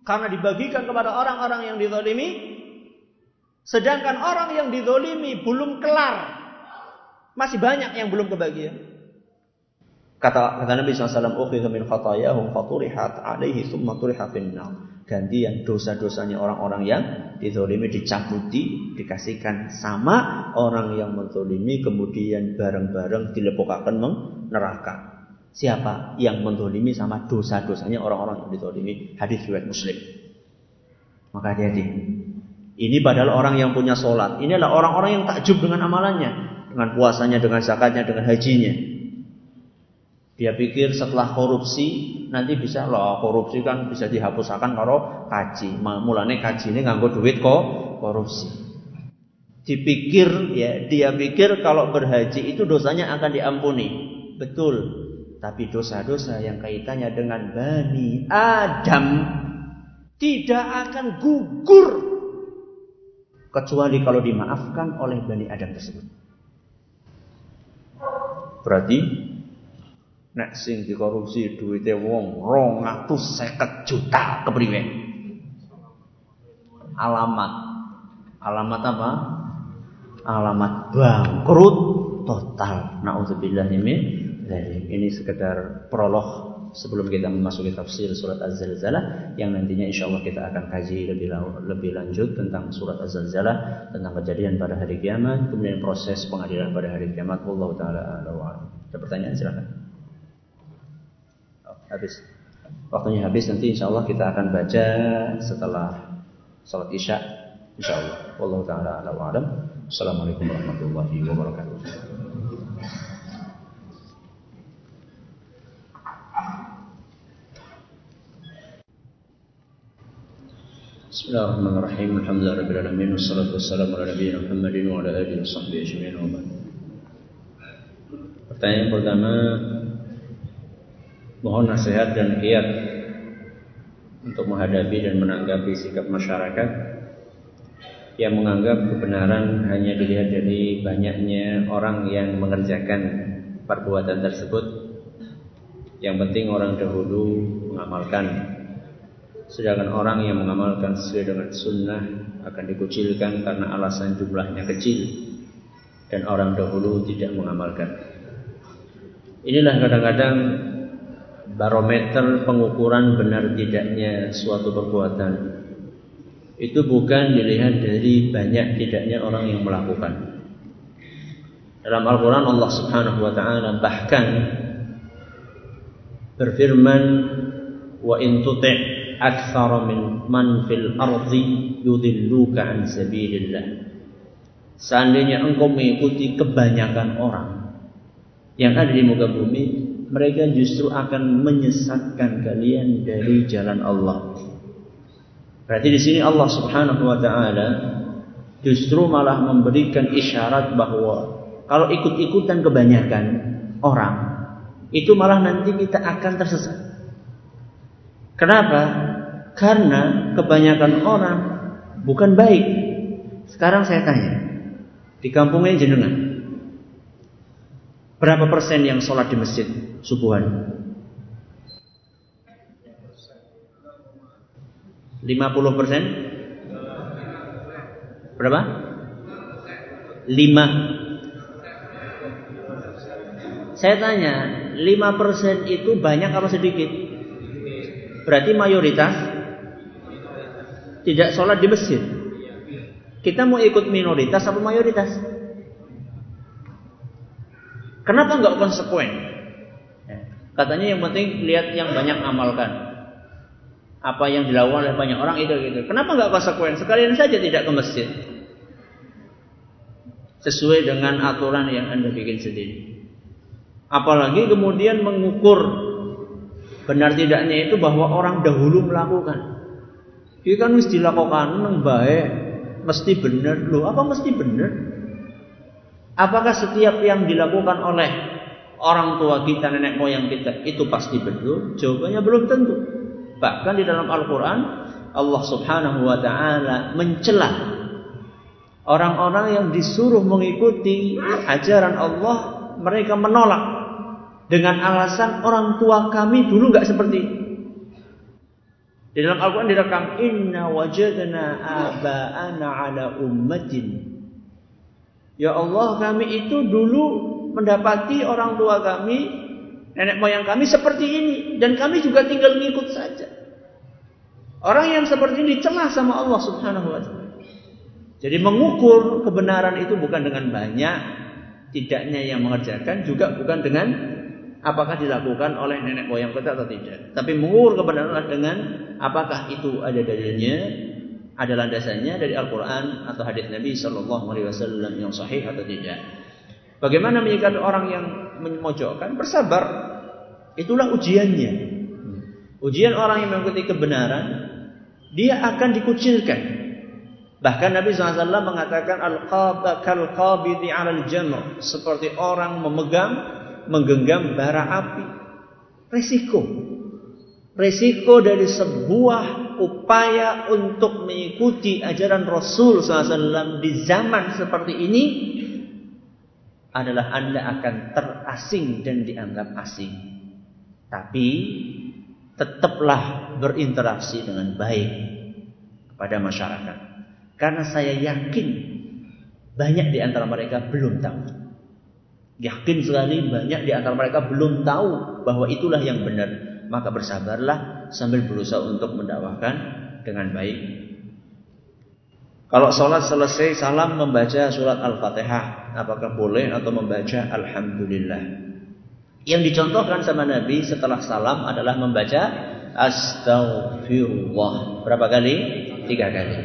karena dibagikan kepada orang-orang yang dizalimi. Sedangkan orang yang dizalimi belum kelar. Masih banyak yang belum kebagian. Kata, kata Nabi SAW, thumma turiha finnar. Gantian dosa-dosanya orang-orang yang dizolimi dicabuti, dikasihkan sama orang yang menzolimi, kemudian bareng-bareng dilepokakan neraka. Siapa yang mendolimi sama dosa-dosanya orang-orang yang ditolimi Hadis riwayat Muslim. Maka hati-hati. Ini padahal orang yang punya sholat. Ini adalah orang-orang yang takjub dengan amalannya. Dengan puasanya, dengan zakatnya, dengan hajinya. Dia pikir setelah korupsi nanti bisa loh korupsi kan bisa dihapuskan kalau kaji. Mulane kaji ini nganggo duit kok korupsi. Dipikir ya dia pikir kalau berhaji itu dosanya akan diampuni. Betul. Tapi dosa-dosa yang kaitannya dengan Bani Adam tidak akan gugur kecuali kalau dimaafkan oleh Bani Adam tersebut. Berarti nek sing dikorupsi duitnya wong 250 juta kepriwe? Alamat. Alamat apa? Alamat bangkrut total. Nauzubillah min Ini sekedar prolog sebelum kita memasuki tafsir surat Az-Zalzalah yang nantinya insya Allah kita akan kaji lebih lebih lanjut tentang surat Az-Zalzalah tentang kejadian pada hari kiamat kemudian proses pengadilan pada hari kiamat Allah taala Ada pertanyaan silakan. Oh, habis. Waktunya habis nanti insya Allah kita akan baca setelah salat isya insya Allah. Allah taala Assalamualaikum warahmatullahi wabarakatuh. بسم الله الرحمن الرحيم الحمد لله رب العالمين والصلاة والسلام على نبينا محمد وعلى آله وصحبه أجمعين وبعد Pertanyaan pertama Mohon nasihat dan kiat Untuk menghadapi dan menanggapi sikap masyarakat Yang menganggap kebenaran hanya dilihat dari banyaknya orang yang mengerjakan perbuatan tersebut Yang penting orang dahulu mengamalkan Sedangkan orang yang mengamalkan sesuai dengan sunnah akan dikucilkan karena alasan jumlahnya kecil dan orang dahulu tidak mengamalkan. Inilah kadang-kadang barometer pengukuran benar tidaknya suatu perbuatan. Itu bukan dilihat dari banyak tidaknya orang yang melakukan. Dalam Al-Quran Allah subhanahu wa ta'ala bahkan berfirman wa in tuti' aktsara min man fil ardi yudilluka an sabilillah. Seandainya engkau mengikuti kebanyakan orang yang ada di muka bumi, mereka justru akan menyesatkan kalian dari jalan Allah. Berarti di sini Allah Subhanahu wa taala justru malah memberikan isyarat bahwa kalau ikut-ikutan kebanyakan orang, itu malah nanti kita akan tersesat. Kenapa? Karena kebanyakan orang bukan baik. Sekarang saya tanya, di kampungnya jenengan, berapa persen yang sholat di masjid subuhan? 50 persen? Berapa? 5 Saya tanya 5 persen itu banyak apa sedikit? Berarti mayoritas tidak sholat di masjid. Kita mau ikut minoritas atau mayoritas? Kenapa nggak konsekuen? Ya. Katanya yang penting lihat yang banyak amalkan. Apa yang dilakukan oleh banyak orang itu gitu. Kenapa nggak konsekuen? Sekalian saja tidak ke masjid. Sesuai dengan aturan yang Anda bikin sendiri. Apalagi kemudian mengukur benar tidaknya itu bahwa orang dahulu melakukan. Ini kan mesti dilakukan neng baik, mesti benar loh. Apa mesti benar? Apakah setiap yang dilakukan oleh orang tua kita, nenek moyang kita itu pasti benar? Jawabannya belum tentu. Bahkan di dalam Al-Quran Allah Subhanahu Wa Taala mencela orang-orang yang disuruh mengikuti ajaran Allah, mereka menolak dengan alasan orang tua kami dulu nggak seperti itu. Di dalam Al-Quran direkam Inna wajadna aba'ana ala ummatin. Ya Allah kami itu dulu mendapati orang tua kami Nenek moyang kami seperti ini Dan kami juga tinggal ngikut saja. Orang yang seperti ini dicela sama Allah subhanahu wa ta'ala. Jadi mengukur kebenaran itu bukan dengan banyak Tidaknya yang mengerjakan Juga bukan dengan apakah dilakukan oleh nenek moyang kita atau tidak. Tapi mengukur kebenaran dengan apakah itu ada dalilnya, ada landasannya dari Al-Quran atau hadis Nabi Shallallahu Alaihi Wasallam yang sahih atau tidak. Bagaimana menyikapi orang yang memojokkan? Bersabar. Itulah ujiannya. Ujian orang yang mengikuti kebenaran, dia akan dikucilkan. Bahkan Nabi SAW mengatakan al-qabidi al jamr seperti orang memegang menggenggam bara api. Resiko. Resiko dari sebuah upaya untuk mengikuti ajaran Rasul SAW di zaman seperti ini adalah Anda akan terasing dan dianggap asing. Tapi tetaplah berinteraksi dengan baik kepada masyarakat. Karena saya yakin banyak di antara mereka belum tahu. Yakin sekali banyak di antara mereka belum tahu bahwa itulah yang benar. Maka bersabarlah sambil berusaha untuk mendakwahkan dengan baik. Kalau sholat selesai salam membaca surat Al-Fatihah. Apakah boleh atau membaca Alhamdulillah. Yang dicontohkan sama Nabi setelah salam adalah membaca Astaghfirullah. Berapa kali? Tiga kali.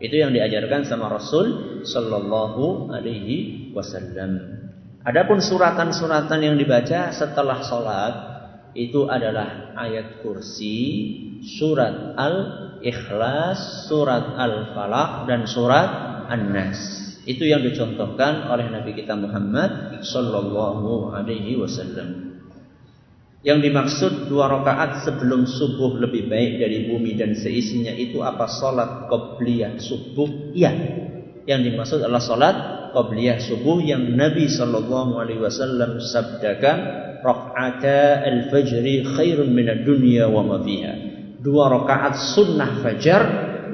Itu yang diajarkan sama Rasul Sallallahu Alaihi Wasallam. Adapun suratan-suratan yang dibaca setelah sholat itu adalah ayat kursi, surat al-ikhlas, surat al-falaq dan surat an-nas. Itu yang dicontohkan oleh Nabi kita Muhammad Sallallahu Alaihi Wasallam. Yang dimaksud dua rakaat sebelum subuh lebih baik dari bumi dan seisinya itu apa? Salat qobliyah subuh? Iya. Yang dimaksud adalah salat qabliyah subuh yang Nabi sallallahu alaihi wasallam sabdakan rakaata al-fajri khairun minad dunya wa ma fiha. Dua rakaat sunnah fajar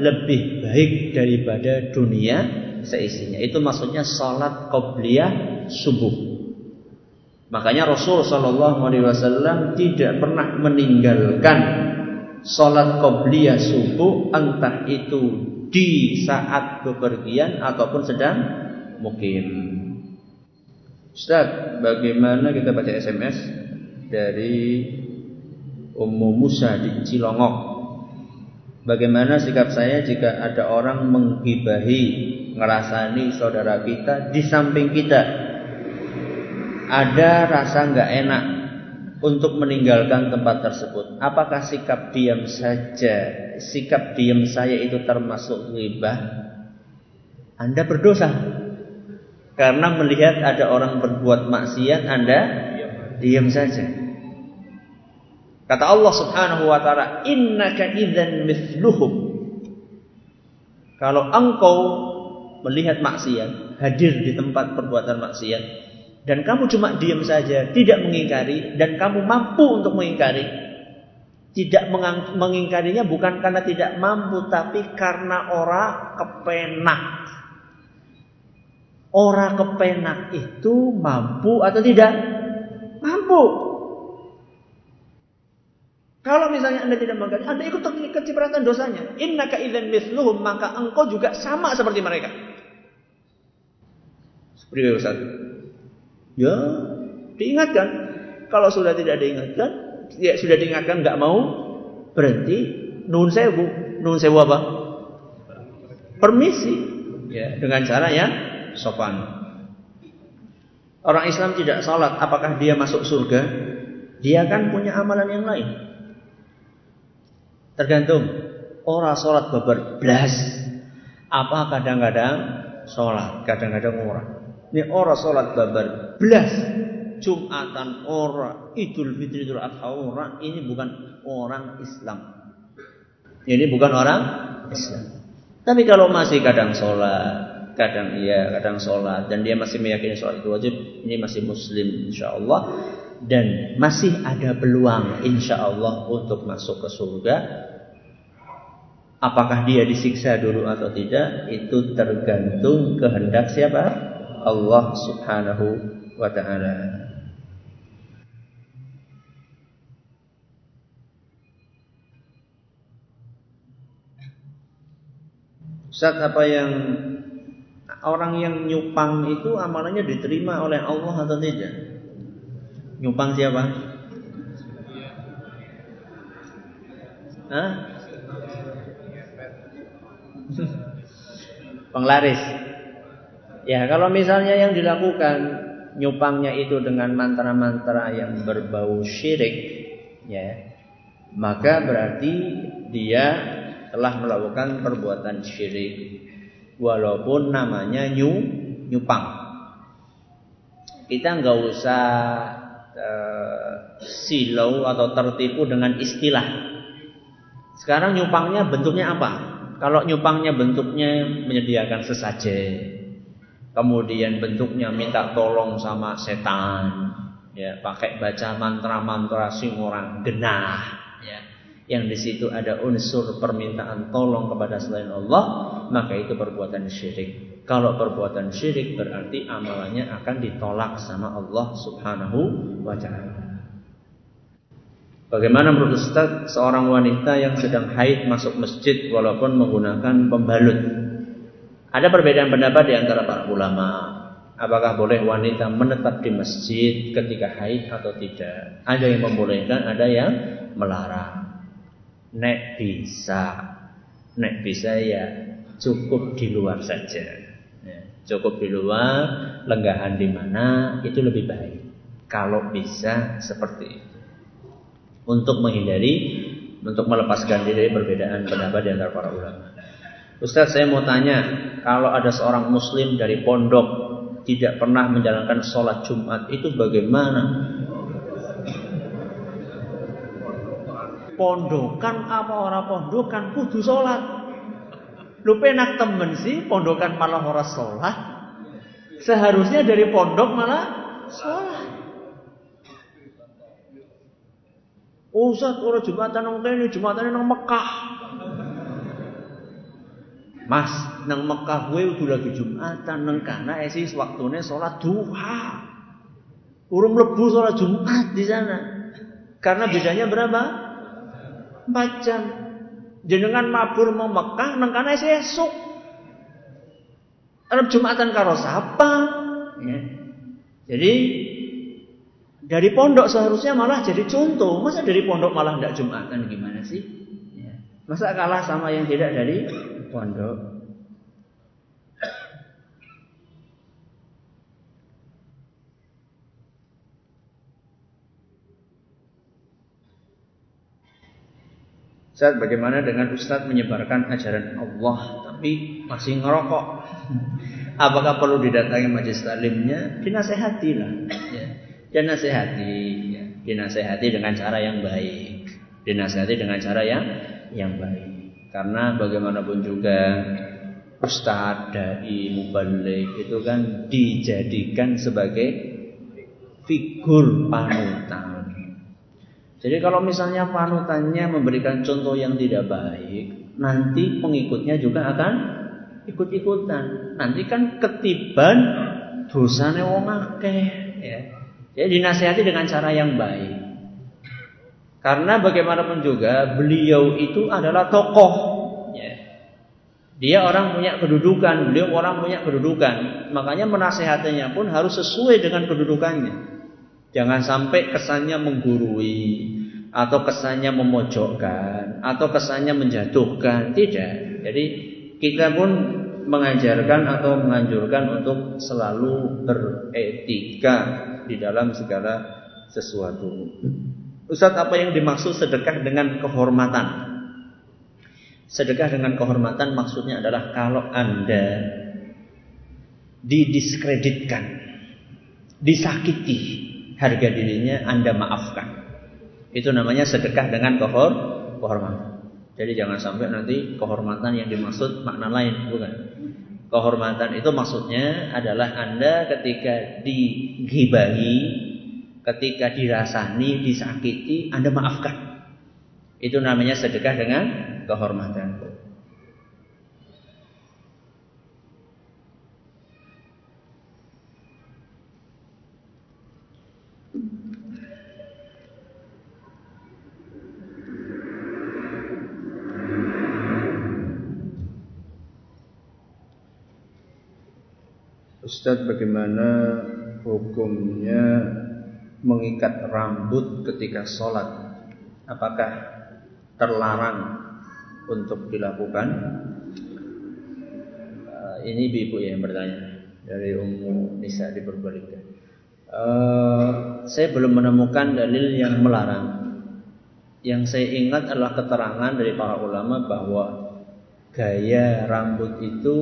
lebih baik daripada dunia seisinya. Itu maksudnya salat qabliyah subuh. Makanya Rasul sallallahu alaihi wasallam tidak pernah meninggalkan salat qabliyah subuh entah itu di saat bepergian ataupun sedang mukim. Ustaz, bagaimana kita baca SMS dari Ummu Musa di Cilongok? Bagaimana sikap saya jika ada orang menghibahi, ngerasani saudara kita di samping kita? Ada rasa nggak enak untuk meninggalkan tempat tersebut. Apakah sikap diam saja, sikap diam saya itu termasuk ghibah? Anda berdosa. Karena melihat ada orang berbuat maksiat, Anda diam saja. Kata Allah Subhanahu wa taala, "Innaka idzan mithluhum." Kalau engkau melihat maksiat, hadir di tempat perbuatan maksiat, dan kamu cuma diam saja, tidak mengingkari, dan kamu mampu untuk mengingkari, tidak mengingkarinya bukan karena tidak mampu, tapi karena orang kepenak. Orang kepenak itu mampu atau tidak? Mampu. Kalau misalnya Anda tidak mengkaji, Anda ikut kecipratan dosanya. Innaka idzan mithluhum, maka engkau juga sama seperti mereka. Seperti Ustaz. Ya, diingatkan. Kalau sudah tidak diingatkan, ya sudah diingatkan nggak mau berhenti. Nun sewu, nun sewu apa? Permisi. Ya, dengan cara yang sopan. Orang Islam tidak sholat, apakah dia masuk surga? Dia kan punya amalan yang lain. Tergantung orang sholat babar belas. Apa kadang-kadang sholat, kadang-kadang orang. Ini orang sholat babar belas. Jumatan orang, Idul Fitri Idul Adha orang, ini bukan orang Islam. Ini bukan orang Islam. Tapi kalau masih kadang sholat, kadang iya, kadang sholat, dan dia masih meyakini sholat itu wajib, ini masih Muslim, insya Allah, dan masih ada peluang, insya Allah untuk masuk ke surga, Apakah dia disiksa dulu atau tidak itu tergantung kehendak siapa? Allah Subhanahu wa taala. Ustaz apa yang orang yang nyupang itu amalannya diterima oleh Allah atau tidak? Nyupang siapa? Hah? Penglaris. Ya, kalau misalnya yang dilakukan nyupangnya itu dengan mantra-mantra yang berbau syirik, ya, maka berarti dia telah melakukan perbuatan syirik walaupun namanya nyu nyupang. Kita nggak usah uh, silau atau tertipu dengan istilah. Sekarang nyupangnya bentuknya apa? Kalau nyupangnya bentuknya menyediakan sesajen, kemudian bentuknya minta tolong sama setan, ya pakai baca mantra-mantra sing orang genah. Yang di situ ada unsur permintaan tolong kepada selain Allah, maka itu perbuatan syirik. Kalau perbuatan syirik berarti amalannya akan ditolak sama Allah Subhanahu wa taala. Bagaimana menurut Ustaz seorang wanita yang sedang haid masuk masjid walaupun menggunakan pembalut? Ada perbedaan pendapat di antara para ulama. Apakah boleh wanita menetap di masjid ketika haid atau tidak? Ada yang membolehkan, ada yang melarang. Nek bisa, nek bisa ya cukup di luar saja. Ya, cukup di luar, lenggahan di mana itu lebih baik. Kalau bisa seperti itu untuk menghindari untuk melepaskan diri dari perbedaan pendapat di antara para ulama. Ustaz saya mau tanya, kalau ada seorang muslim dari pondok tidak pernah menjalankan sholat Jumat itu bagaimana? Pondokan apa orang pondokan kudu sholat. Lu penak temen sih pondokan malah orang sholat. Seharusnya dari pondok malah sholat. Ustaz ora Jumatan nang kene, Jumatan nang Mekah. Mas, nang Mekah gue udah lagi Jumatan nang kana esi waktune salat duha. Urung lebu salat Jumat di sana. Karena bedanya berapa? 4 jam. Jenengan mabur mau Mekah nang kana esuk. Arab Jumatan karo sapa? Ya. Jadi dari pondok seharusnya malah jadi contoh. Masa dari pondok malah tidak Jumatan gimana sih? Ya. Masa kalah sama yang tidak dari pondok? Ustaz, bagaimana dengan Ustadz menyebarkan ajaran Allah tapi masih ngerokok? Apakah perlu didatangi majelis taklimnya? Dinasehatilah. Ya dan nasihati ya. dinasehati dengan cara yang baik dinasehati dengan cara yang yang baik karena bagaimanapun juga ustadz dai mubalik itu kan dijadikan sebagai figur panutan jadi kalau misalnya panutannya memberikan contoh yang tidak baik nanti pengikutnya juga akan ikut-ikutan nanti kan ketiban dosanya wong akeh ya jadi dinasihati dengan cara yang baik. Karena bagaimanapun juga beliau itu adalah tokoh. Ya. Dia orang punya kedudukan, beliau orang punya kedudukan. Makanya menasehatinya pun harus sesuai dengan kedudukannya. Jangan sampai kesannya menggurui atau kesannya memojokkan atau kesannya menjatuhkan. Tidak. Jadi kita pun mengajarkan atau menganjurkan untuk selalu beretika di dalam segala sesuatu. Ustaz apa yang dimaksud sedekah dengan kehormatan? Sedekah dengan kehormatan maksudnya adalah kalau Anda didiskreditkan, disakiti harga dirinya Anda maafkan. Itu namanya sedekah dengan kehor kehormatan. Jadi jangan sampai nanti kehormatan yang dimaksud makna lain, bukan. Kehormatan itu maksudnya adalah Anda ketika digibahi ketika dirasani, disakiti, Anda maafkan. Itu namanya sedekah dengan kehormatan. Ustadz bagaimana hukumnya mengikat rambut ketika sholat? Apakah terlarang untuk dilakukan? Uh, ini ibu yang bertanya dari Ummu Nisa di Purbalingga. Uh, saya belum menemukan dalil yang melarang. Yang saya ingat adalah keterangan dari para ulama bahwa gaya rambut itu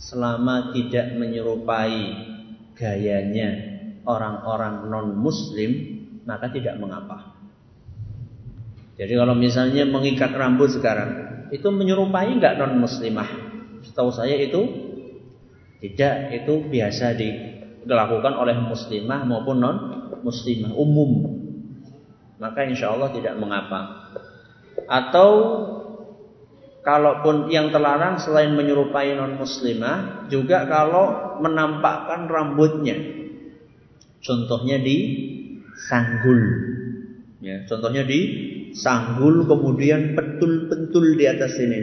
selama tidak menyerupai gayanya orang-orang non-muslim maka tidak mengapa. Jadi kalau misalnya mengikat rambut sekarang itu menyerupai nggak non-muslimah? Setahu saya itu tidak, itu biasa dilakukan oleh muslimah maupun non-muslimah umum. Maka insya Allah tidak mengapa. Atau kalaupun yang terlarang selain menyerupai non-muslimah juga kalau menampakkan rambutnya Contohnya di sanggul. Ya, contohnya di sanggul kemudian pentul-pentul di atas sini.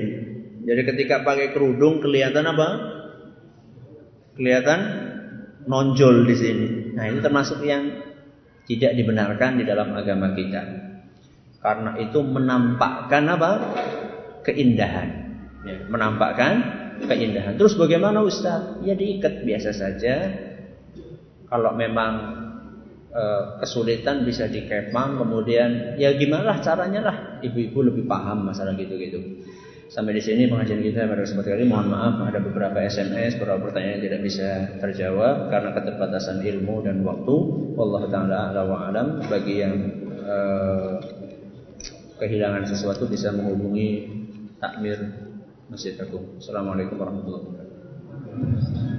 Jadi ketika pakai kerudung kelihatan apa? Kelihatan nonjol di sini. Nah, ini termasuk yang tidak dibenarkan di dalam agama kita. Karena itu menampakkan apa? Keindahan. Ya, menampakkan keindahan. Terus bagaimana Ustaz? Ya diikat biasa saja kalau memang e, kesulitan bisa dikepang, kemudian ya gimana lah caranya lah. Ibu-ibu lebih paham masalah gitu-gitu. Sampai di sini pengajian kita pada kesempatan kali mohon maaf ada beberapa SMS, beberapa pertanyaan yang tidak bisa terjawab karena keterbatasan ilmu dan waktu. Allah taala alam bagi yang e, kehilangan sesuatu bisa menghubungi takmir Masjid Agung. Assalamualaikum warahmatullahi wabarakatuh.